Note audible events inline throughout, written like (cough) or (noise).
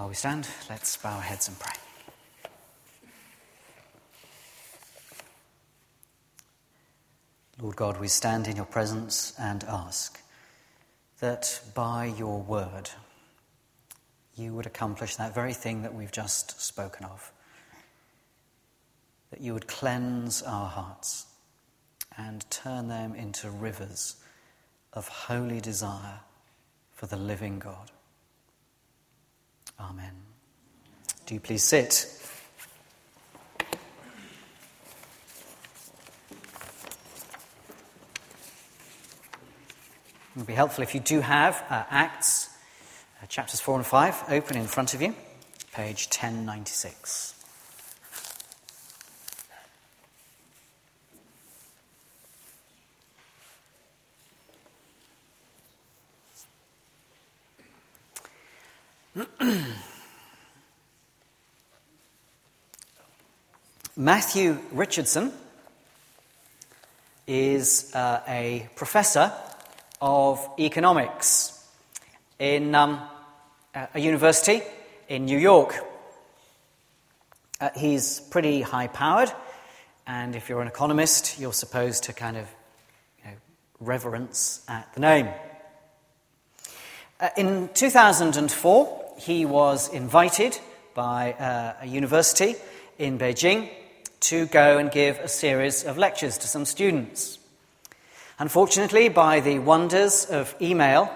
While we stand, let's bow our heads and pray. Lord God, we stand in your presence and ask that by your word you would accomplish that very thing that we've just spoken of. That you would cleanse our hearts and turn them into rivers of holy desire for the living God. Amen. Do you please sit? It would be helpful if you do have uh, Acts uh, chapters 4 and 5 open in front of you, page 1096. (clears throat) Matthew Richardson is uh, a professor of economics in um, a university in New York. Uh, he's pretty high powered, and if you're an economist, you're supposed to kind of you know, reverence at the name. Uh, in 2004, he was invited by uh, a university in Beijing to go and give a series of lectures to some students. Unfortunately, by the wonders of email,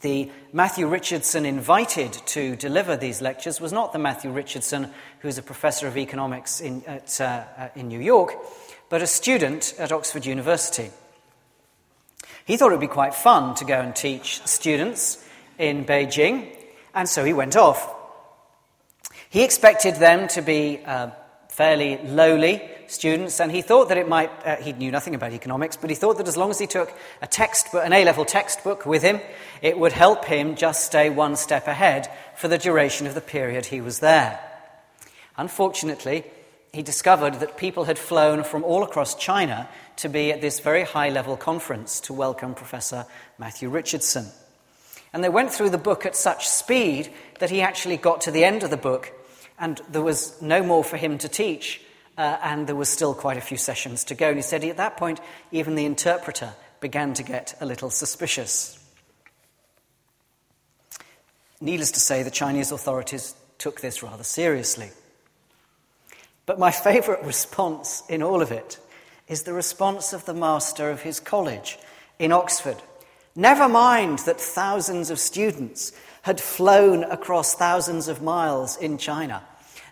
the Matthew Richardson invited to deliver these lectures was not the Matthew Richardson who's a professor of economics in, at, uh, uh, in New York, but a student at Oxford University. He thought it would be quite fun to go and teach students in Beijing, and so he went off. He expected them to be uh, fairly lowly students, and he thought that it might, uh, he knew nothing about economics, but he thought that as long as he took a textbook, an A level textbook with him, it would help him just stay one step ahead for the duration of the period he was there. Unfortunately, he discovered that people had flown from all across China to be at this very high level conference to welcome Professor Matthew Richardson. And they went through the book at such speed that he actually got to the end of the book and there was no more for him to teach, uh, and there was still quite a few sessions to go. And he said at that point, even the interpreter began to get a little suspicious. Needless to say, the Chinese authorities took this rather seriously. But my favourite response in all of it is the response of the master of his college in Oxford. Never mind that thousands of students had flown across thousands of miles in China.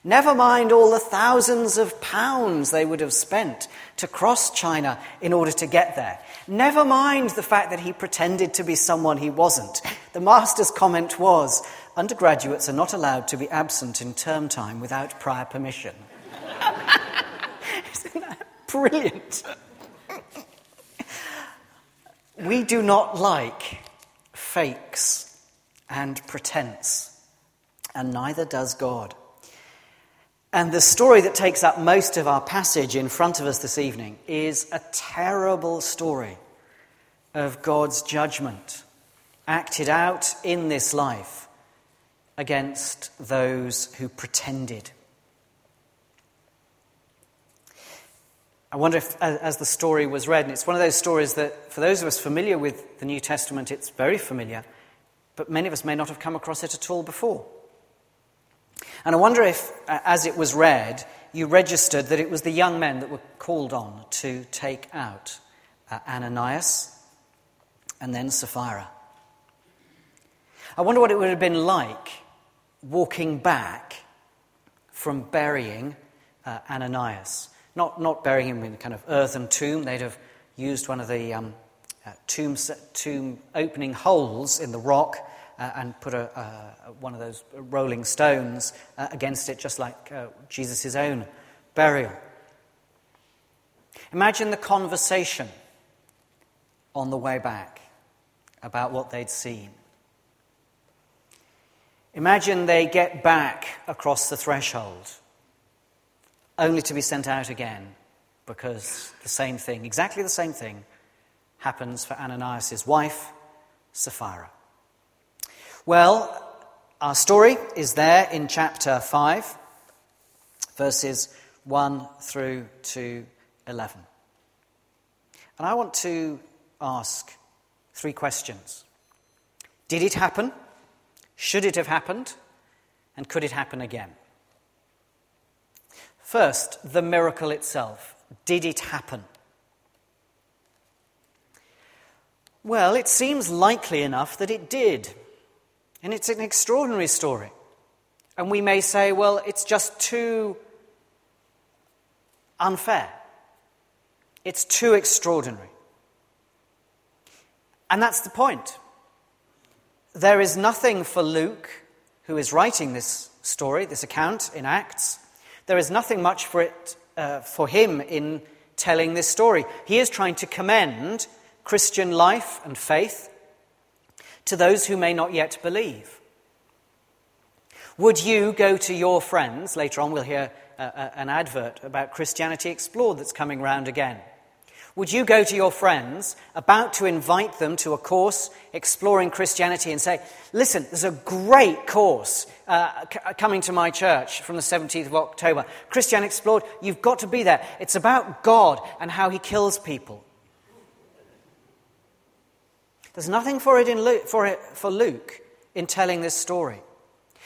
Never mind all the thousands of pounds they would have spent to cross China in order to get there. Never mind the fact that he pretended to be someone he wasn't. The master's comment was undergraduates are not allowed to be absent in term time without prior permission. (laughs) Isn't that brilliant? We do not like fakes and pretense, and neither does God. And the story that takes up most of our passage in front of us this evening is a terrible story of God's judgment acted out in this life against those who pretended. I wonder if, as the story was read, and it's one of those stories that, for those of us familiar with the New Testament, it's very familiar but many of us may not have come across it at all before. And I wonder if, as it was read, you registered that it was the young men that were called on to take out uh, Ananias and then Sapphira. I wonder what it would have been like walking back from burying uh, Ananias. Not, not burying him in a kind of earthen tomb, they'd have used one of the um, uh, tomb, tomb opening holes in the rock uh, and put a, uh, one of those rolling stones uh, against it, just like uh, Jesus' own burial. Imagine the conversation on the way back about what they'd seen. Imagine they get back across the threshold only to be sent out again because the same thing, exactly the same thing, happens for Ananias' wife, Sapphira. Well, our story is there in chapter 5, verses 1 through to 11. And I want to ask three questions Did it happen? Should it have happened? And could it happen again? First, the miracle itself. Did it happen? Well, it seems likely enough that it did. And it's an extraordinary story. And we may say, well, it's just too unfair. It's too extraordinary. And that's the point. There is nothing for Luke, who is writing this story, this account in Acts, there is nothing much for, it, uh, for him in telling this story. He is trying to commend Christian life and faith to those who may not yet believe. Would you go to your friends? Later on, we'll hear uh, uh, an advert about Christianity Explored that's coming round again. Would you go to your friends about to invite them to a course exploring Christianity and say, listen, there's a great course uh, c- coming to my church from the 17th of October. Christianity Explored, you've got to be there. It's about God and how he kills people. There's nothing for, it in Luke, for, it, for Luke in telling this story.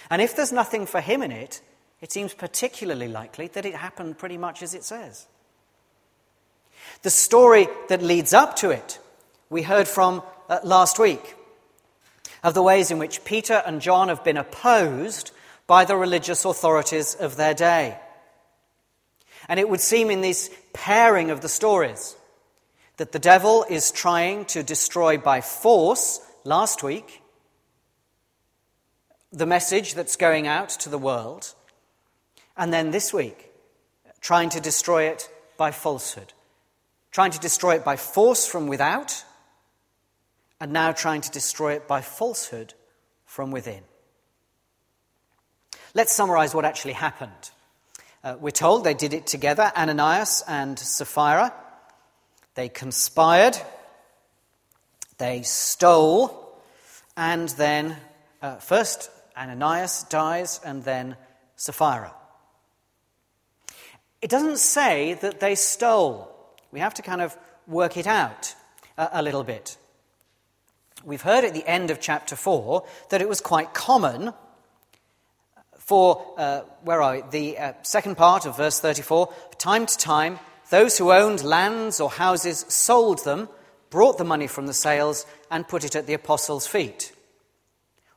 And if there's nothing for him in it, it seems particularly likely that it happened pretty much as it says. The story that leads up to it, we heard from uh, last week, of the ways in which Peter and John have been opposed by the religious authorities of their day. And it would seem in this pairing of the stories that the devil is trying to destroy by force last week the message that's going out to the world, and then this week trying to destroy it by falsehood, trying to destroy it by force from without, and now trying to destroy it by falsehood from within. Let's summarize what actually happened. Uh, we're told they did it together, Ananias and Sapphira. They conspired, they stole, and then uh, first Ananias dies and then Sapphira. It doesn't say that they stole. We have to kind of work it out a, a little bit. We've heard at the end of chapter 4 that it was quite common for, uh, where are we? The uh, second part of verse 34, time to time, those who owned lands or houses sold them, brought the money from the sales, and put it at the apostles' feet.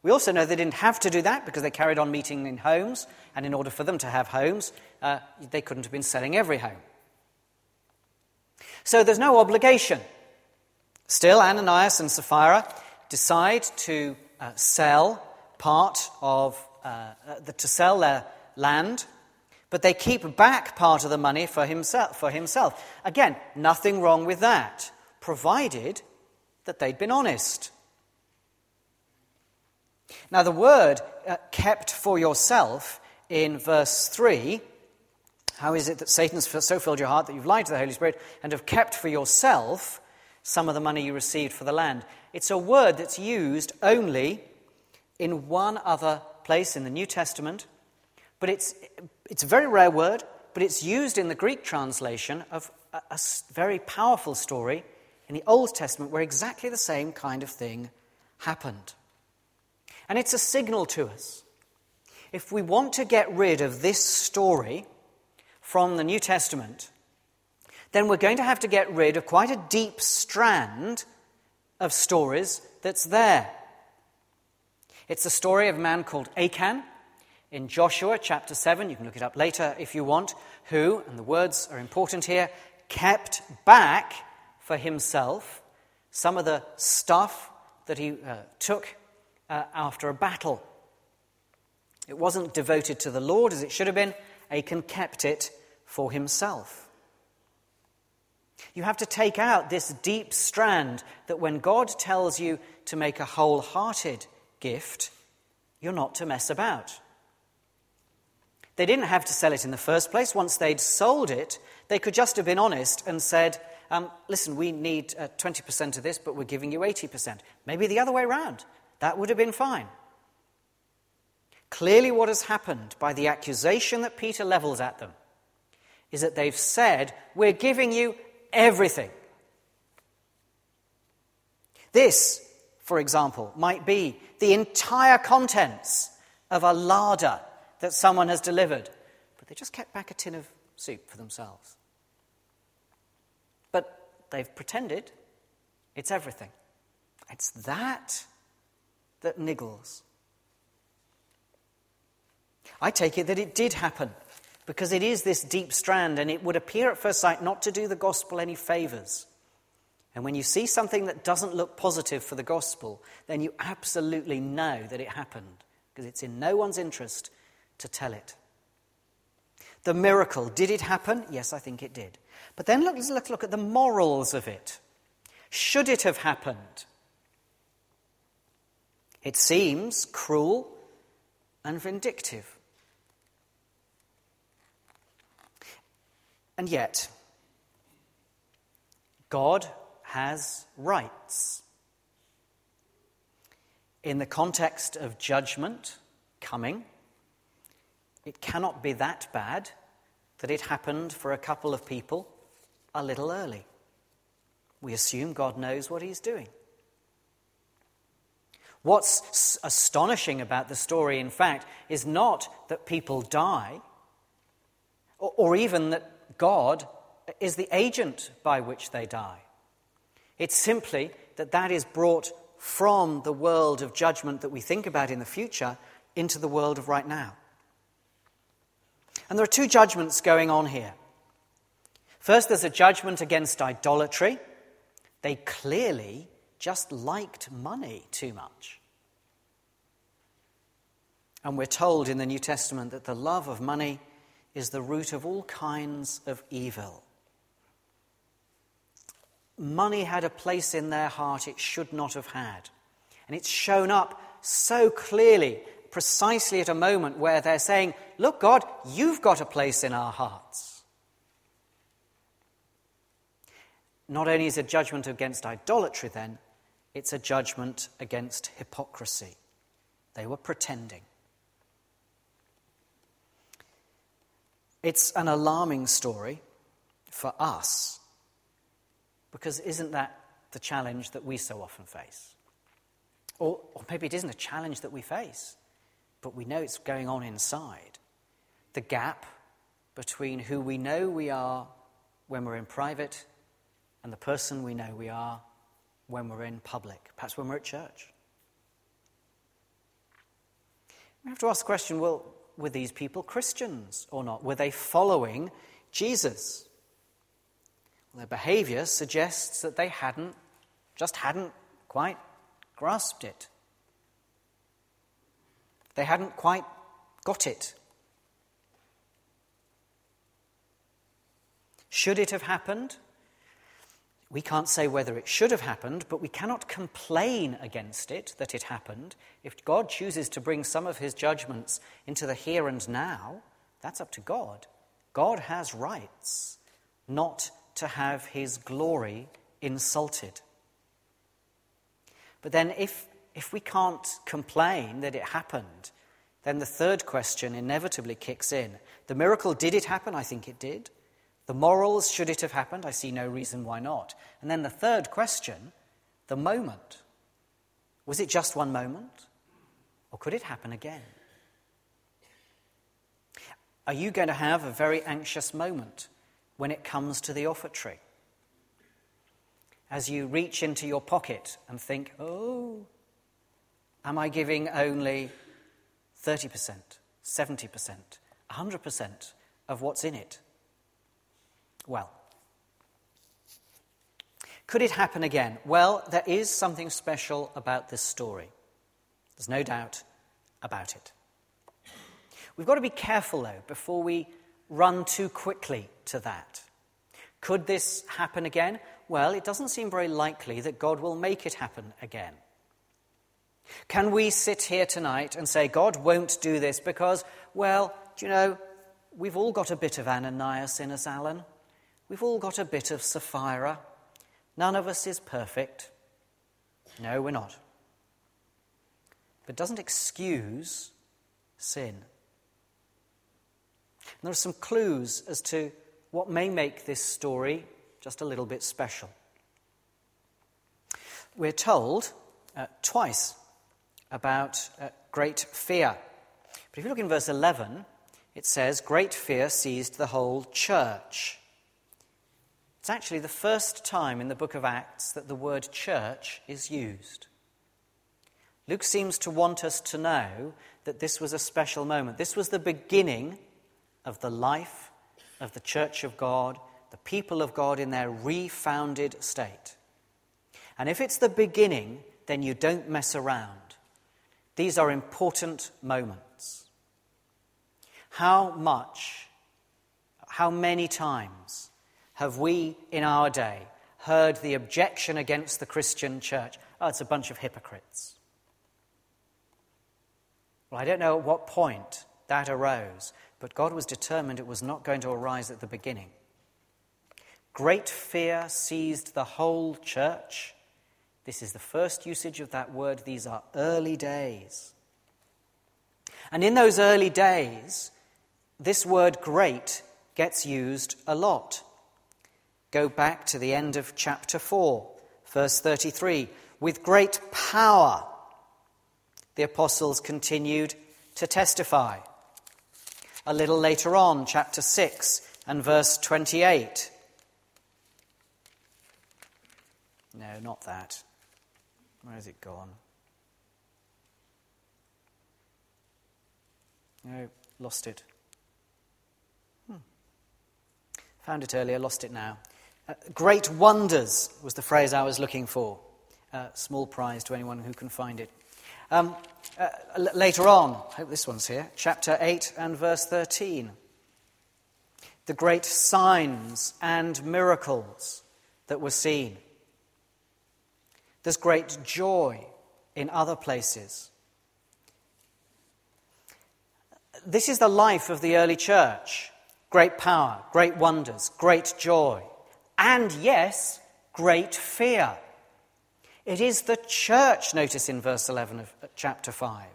We also know they didn't have to do that because they carried on meeting in homes, and in order for them to have homes, uh, they couldn't have been selling every home. So there's no obligation. Still, Ananias and Sapphira decide to uh, sell part of, uh, uh the, to sell their land but they keep back part of the money for himself, for himself. Again, nothing wrong with that, provided that they'd been honest. Now, the word uh, kept for yourself in verse 3 how is it that Satan's so filled your heart that you've lied to the Holy Spirit and have kept for yourself some of the money you received for the land? It's a word that's used only in one other place in the New Testament, but it's, it's a very rare word, but it's used in the Greek translation of a, a very powerful story in the Old Testament where exactly the same kind of thing happened. And it's a signal to us. If we want to get rid of this story from the New Testament, then we're going to have to get rid of quite a deep strand of stories that's there. It's the story of a man called Achan, in Joshua chapter 7, you can look it up later if you want, who, and the words are important here, kept back for himself some of the stuff that he uh, took uh, after a battle. It wasn't devoted to the Lord as it should have been. Achan kept it for himself. You have to take out this deep strand that when God tells you to make a wholehearted gift, you're not to mess about. They didn't have to sell it in the first place. Once they'd sold it, they could just have been honest and said, um, listen, we need uh, 20% of this, but we're giving you 80%. Maybe the other way around. That would have been fine. Clearly, what has happened by the accusation that Peter levels at them is that they've said, We're giving you everything. This, for example, might be the entire contents of a larder that someone has delivered, but they just kept back a tin of soup for themselves. But they've pretended it's everything. It's that that niggles. I take it that it did happen because it is this deep strand, and it would appear at first sight not to do the gospel any favors. And when you see something that doesn't look positive for the gospel, then you absolutely know that it happened because it's in no one's interest to tell it. The miracle, did it happen? Yes, I think it did. But then let's look at the morals of it. Should it have happened? It seems cruel and vindictive. And yet, God has rights. In the context of judgment coming, it cannot be that bad that it happened for a couple of people a little early. We assume God knows what He's doing. What's astonishing about the story, in fact, is not that people die, or, even that God is the agent by which they die. It's simply that that is brought from the world of judgment that we think about in the future into the world of right now. And there are two judgments going on here. First, there's a judgment against idolatry. They clearly just liked money too much. And we're told in the New Testament that the love of money is the root of all kinds of evil money had a place in their heart it should not have had. And it's shown up so clearly, precisely at a moment where they're saying, Look, God, you've got a place in our hearts. Not only is a judgment against idolatry, then, it's a judgment against hypocrisy. They were pretending. It's an alarming story for us because isn't that the challenge that we so often face? Or, or maybe it isn't a challenge that we face, but we know it's going on inside. The gap between who we know we are when we're in private and the person we know we are when we're in public, perhaps when we're at church. We have to ask the question well, were these people Christians or not? Were they following Jesus? Their behavior suggests that they hadn't, just hadn't quite grasped it. They hadn't quite got it. Should it have happened? We can't say whether it should have happened, but we cannot complain against it that it happened. If God chooses to bring some of his judgments into the here and now, that's up to God. God has rights, not to have his glory insulted. But then, if, if we can't complain that it happened, then the third question inevitably kicks in. The miracle, did it happen? I think it did. The morals, should it have happened? I see no reason why not. And then the third question, the moment. Was it just one moment? Or could it happen again? Are you going to have a very anxious moment when it comes to the offertory. As you reach into your pocket and think, oh, am I giving only 30%, 70%, 100% of what's in it? Well, could it happen again? Well, there is something special about this story. There's no doubt about it. We've got to be careful, though, before we run too quickly to that. Could this happen again? Well, it doesn't seem very likely that God will make it happen again. Can we sit here tonight and say, God won't do this because, well, do you know, we've all got a bit of Ananias in us, Alan. We've all got a bit of Sapphira. None of us is perfect. No, we're not. But doesn't excuse sin. And there are some clues as to what may make this story just a little bit special. We're told uh, twice about uh, great fear. But if you look in verse 11, it says, Great fear seized the whole church. It's actually the first time in the book of Acts that the word church is used. Luke seems to want us to know that this was a special moment. This was the beginning of the life of the church of God, the people of God in their refounded state. And if it's the beginning, then you don't mess around. These are important moments. How much, how many times have we in our day heard the objection against the Christian church? Oh, it's a bunch of hypocrites. Well, I don't know at what point that arose, but God was determined it was not going to arise at the beginning. Great fear seized the whole church. This is the first usage of that word. These are early days. And in those early days, this word great gets used a lot. Go back to the end of chapter 4, verse 33. With great power, the apostles continued to testify. A little later on, chapter 6 and verse 28. No, not that. Where has it gone? No, lost it. Hmm. Found it earlier, lost it now. Uh, great wonders was the phrase I was looking for. Uh, small prize to anyone who can find it. Um, uh, l- later on, I hope this one's here, chapter 8 and verse 13. The great signs and miracles that were seen. There's great joy in other places. This is the life of the early church great power, great wonders, great joy and yes, great fear. It is the church, notice in verse 11 of uh, chapter 5,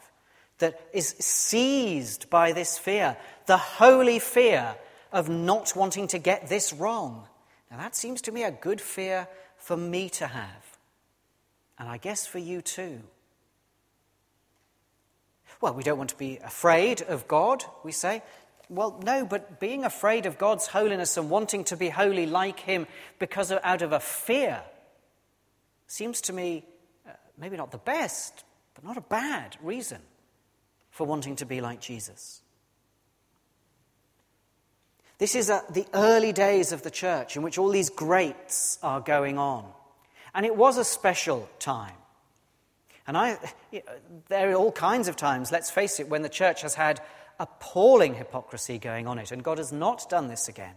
that is seized by this fear, the holy fear of not wanting to get this wrong. Now, that seems to me a good fear for me to have, and I guess for you too. Well, we don't want to be afraid of God, we say. Well, no, but being afraid of God's holiness and wanting to be holy like Him because of, out of a fear seems to me uh, maybe not the best, but not a bad reason for wanting to be like Jesus. This is uh, the early days of the church in which all these greats are going on. And it was a special time. And I, (laughs) there are all kinds of times, let's face it, when the church has had appalling hypocrisy going on it, and God has not done this again.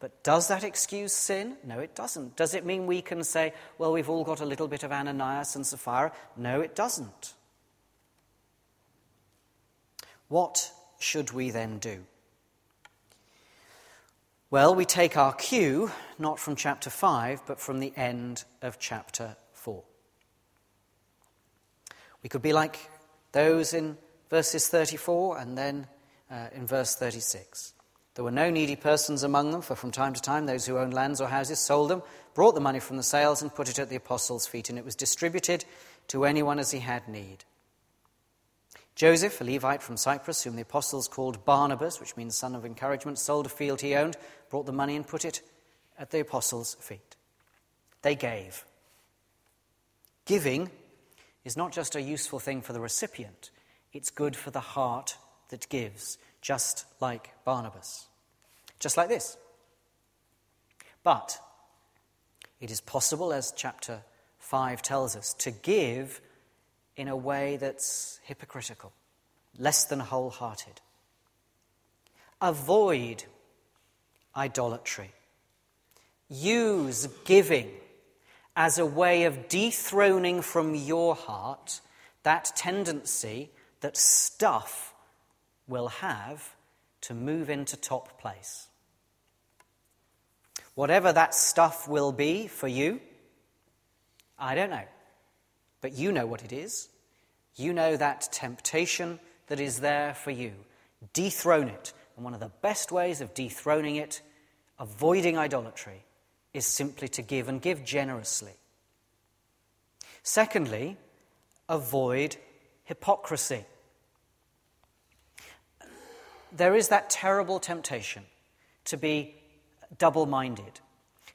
But does that excuse sin? No, it doesn't. Does it mean we can say, well, we've all got a little bit of Ananias and Sapphira? No, it doesn't. What should we then do? Well, we take our cue not from chapter 5, but from the end of chapter 4. We could be like those in verses 34 and then uh, in verse 36. There were no needy persons among them, for from time to time those who owned lands or houses sold them, brought the money from the sales, and put it at the apostles' feet, and it was distributed to anyone as he had need. Joseph, a Levite from Cyprus, whom the apostles called Barnabas, which means son of encouragement, sold a field he owned, brought the money, and put it at the apostles' feet. They gave. Giving is not just a useful thing for the recipient, it's good for the heart that gives, just like Barnabas. Just like this. But it is possible, as chapter 5 tells us, to give in a way that's hypocritical, less than wholehearted. Avoid idolatry. Use giving as a way of dethroning from your heart that tendency that stuff will have to move into top place. Whatever that stuff will be for you, I don't know. But you know what it is. You know that temptation that is there for you. Dethrone it. And one of the best ways of dethroning it, avoiding idolatry, is simply to give and give generously. Secondly, avoid hypocrisy. There is that terrible temptation to be double minded,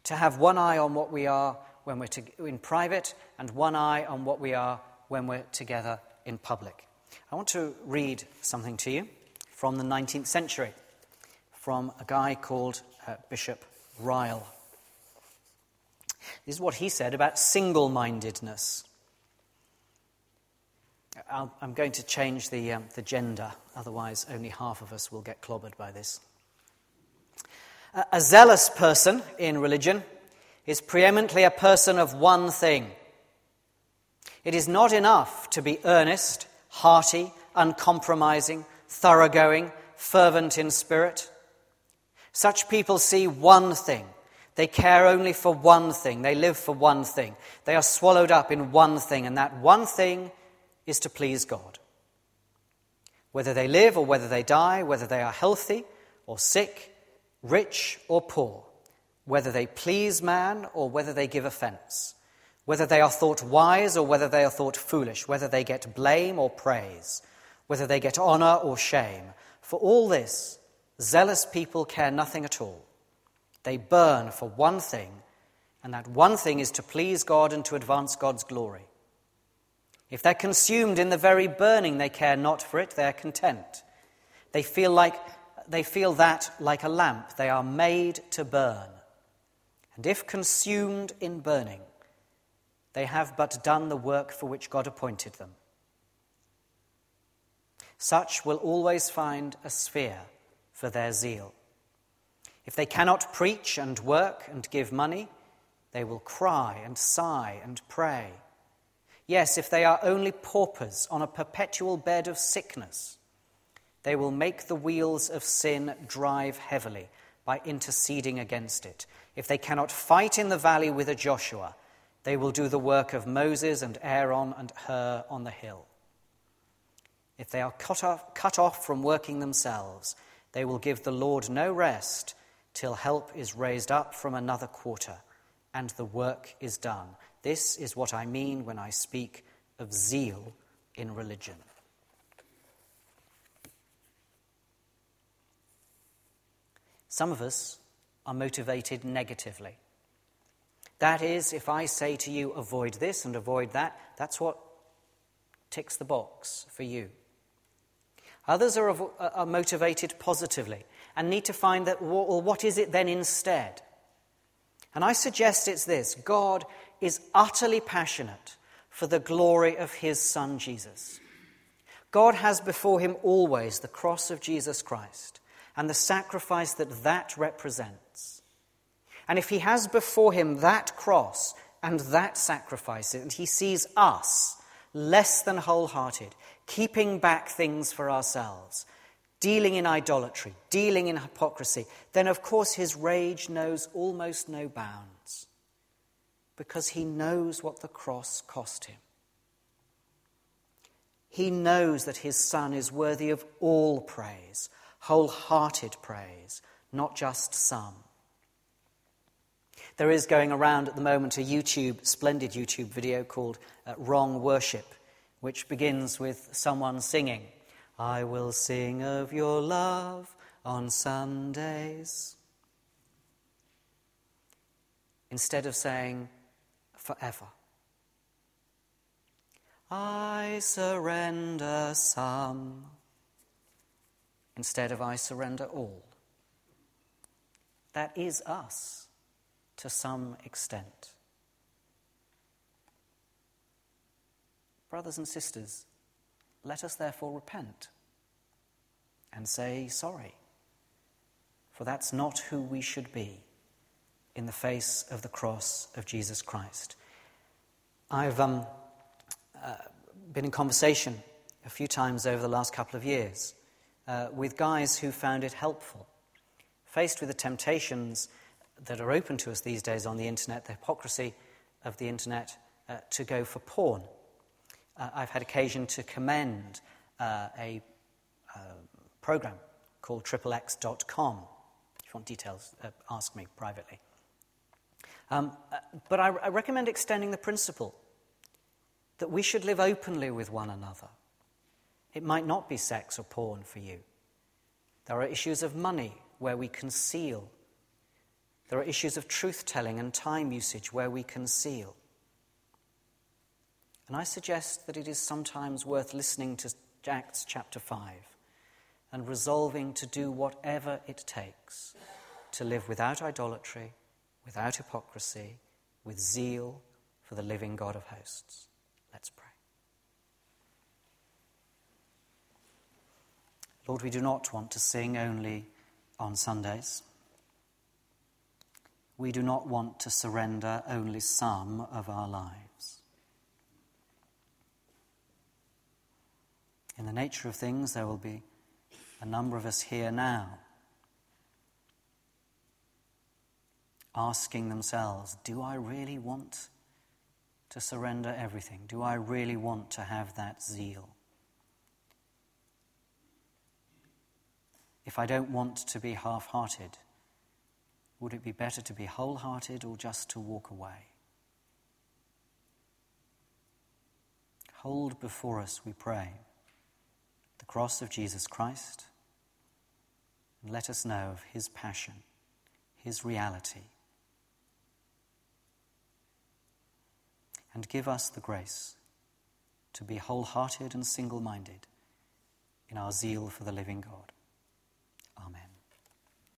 to have one eye on what we are when we're to, in private and one eye on what we are when we're together in public. I want to read something to you from the 19th century from a guy called uh, Bishop Ryle. This is what he said about single mindedness. I'm going to change the, um, the gender, otherwise, only half of us will get clobbered by this. A zealous person in religion is preeminently a person of one thing. It is not enough to be earnest, hearty, uncompromising, thoroughgoing, fervent in spirit. Such people see one thing. They care only for one thing. They live for one thing. They are swallowed up in one thing, and that one thing is to please God. Whether they live or whether they die, whether they are healthy or sick, rich or poor, whether they please man or whether they give offense, whether they are thought wise or whether they are thought foolish, whether they get blame or praise, whether they get honor or shame. For all this, zealous people care nothing at all. They burn for one thing, and that one thing is to please God and to advance God's glory. If they're consumed in the very burning, they care not for it, they are content. They feel like they feel that like a lamp, they are made to burn. And if consumed in burning, they have but done the work for which God appointed them. Such will always find a sphere for their zeal. If they cannot preach and work and give money, they will cry and sigh and pray. Yes, if they are only paupers on a perpetual bed of sickness, they will make the wheels of sin drive heavily by interceding against it. If they cannot fight in the valley with a Joshua, they will do the work of Moses and Aaron and Hur on the hill. If they are cut off, cut off from working themselves, they will give the Lord no rest till help is raised up from another quarter and the work is done. This is what I mean when I speak of zeal in religion. Some of us are motivated negatively. That is, if I say to you, avoid this and avoid that, that's what ticks the box for you. Others are, are motivated positively and need to find that, well, what is it then instead? And I suggest it's this God is utterly passionate for the glory of his Son Jesus. God has before him always the cross of Jesus Christ and the sacrifice that that represents. And if he has before him that cross and that sacrifice, and he sees us less than wholehearted, keeping back things for ourselves, dealing in idolatry, dealing in hypocrisy, then of course his rage knows almost no bounds because he knows what the cross cost him. He knows that his son is worthy of all praise, wholehearted praise, not just some. There is going around at the moment a YouTube, splendid YouTube video called uh, Wrong Worship, which begins with someone singing, I will sing of your love on Sundays. Instead of saying, forever. I surrender some instead of I surrender all. That is us to some extent. Brothers and sisters, let us therefore repent and say sorry, for that's not who we should be in the face of the cross of Jesus Christ. I've um, uh, been in conversation a few times over the last couple of years uh, with guys who found it helpful, faced with the temptations that are open to us these days on the internet, the hypocrisy of the internet, uh, to go for porn. Uh, I've had occasion to commend uh, a program called xxx.com. If you want details, uh, ask me privately. Um, uh, but I, I recommend extending the principle that we should live openly with one another. It might not be sex or porn for you. There are issues of money where we conceal. There are issues of truth telling and time usage where we conceal. And I suggest that it is sometimes worth listening to Acts chapter 5 and resolving to do whatever it takes to live without idolatry, without hypocrisy, with zeal for the living God of hosts. Let's pray. Lord, we do not want to sing only on Sundays. We do not want to surrender only some of our lives. In the nature of things, there will be a number of us here now asking themselves, Do I really want to surrender everything? Do I really want to have that zeal? If I don't want to be half hearted, would it be better to be wholehearted or just to walk away? Hold before us, we pray, the cross of Jesus Christ, and let us know of his passion, his reality and give us the grace to be wholehearted and single minded in our zeal for the living God. Amen.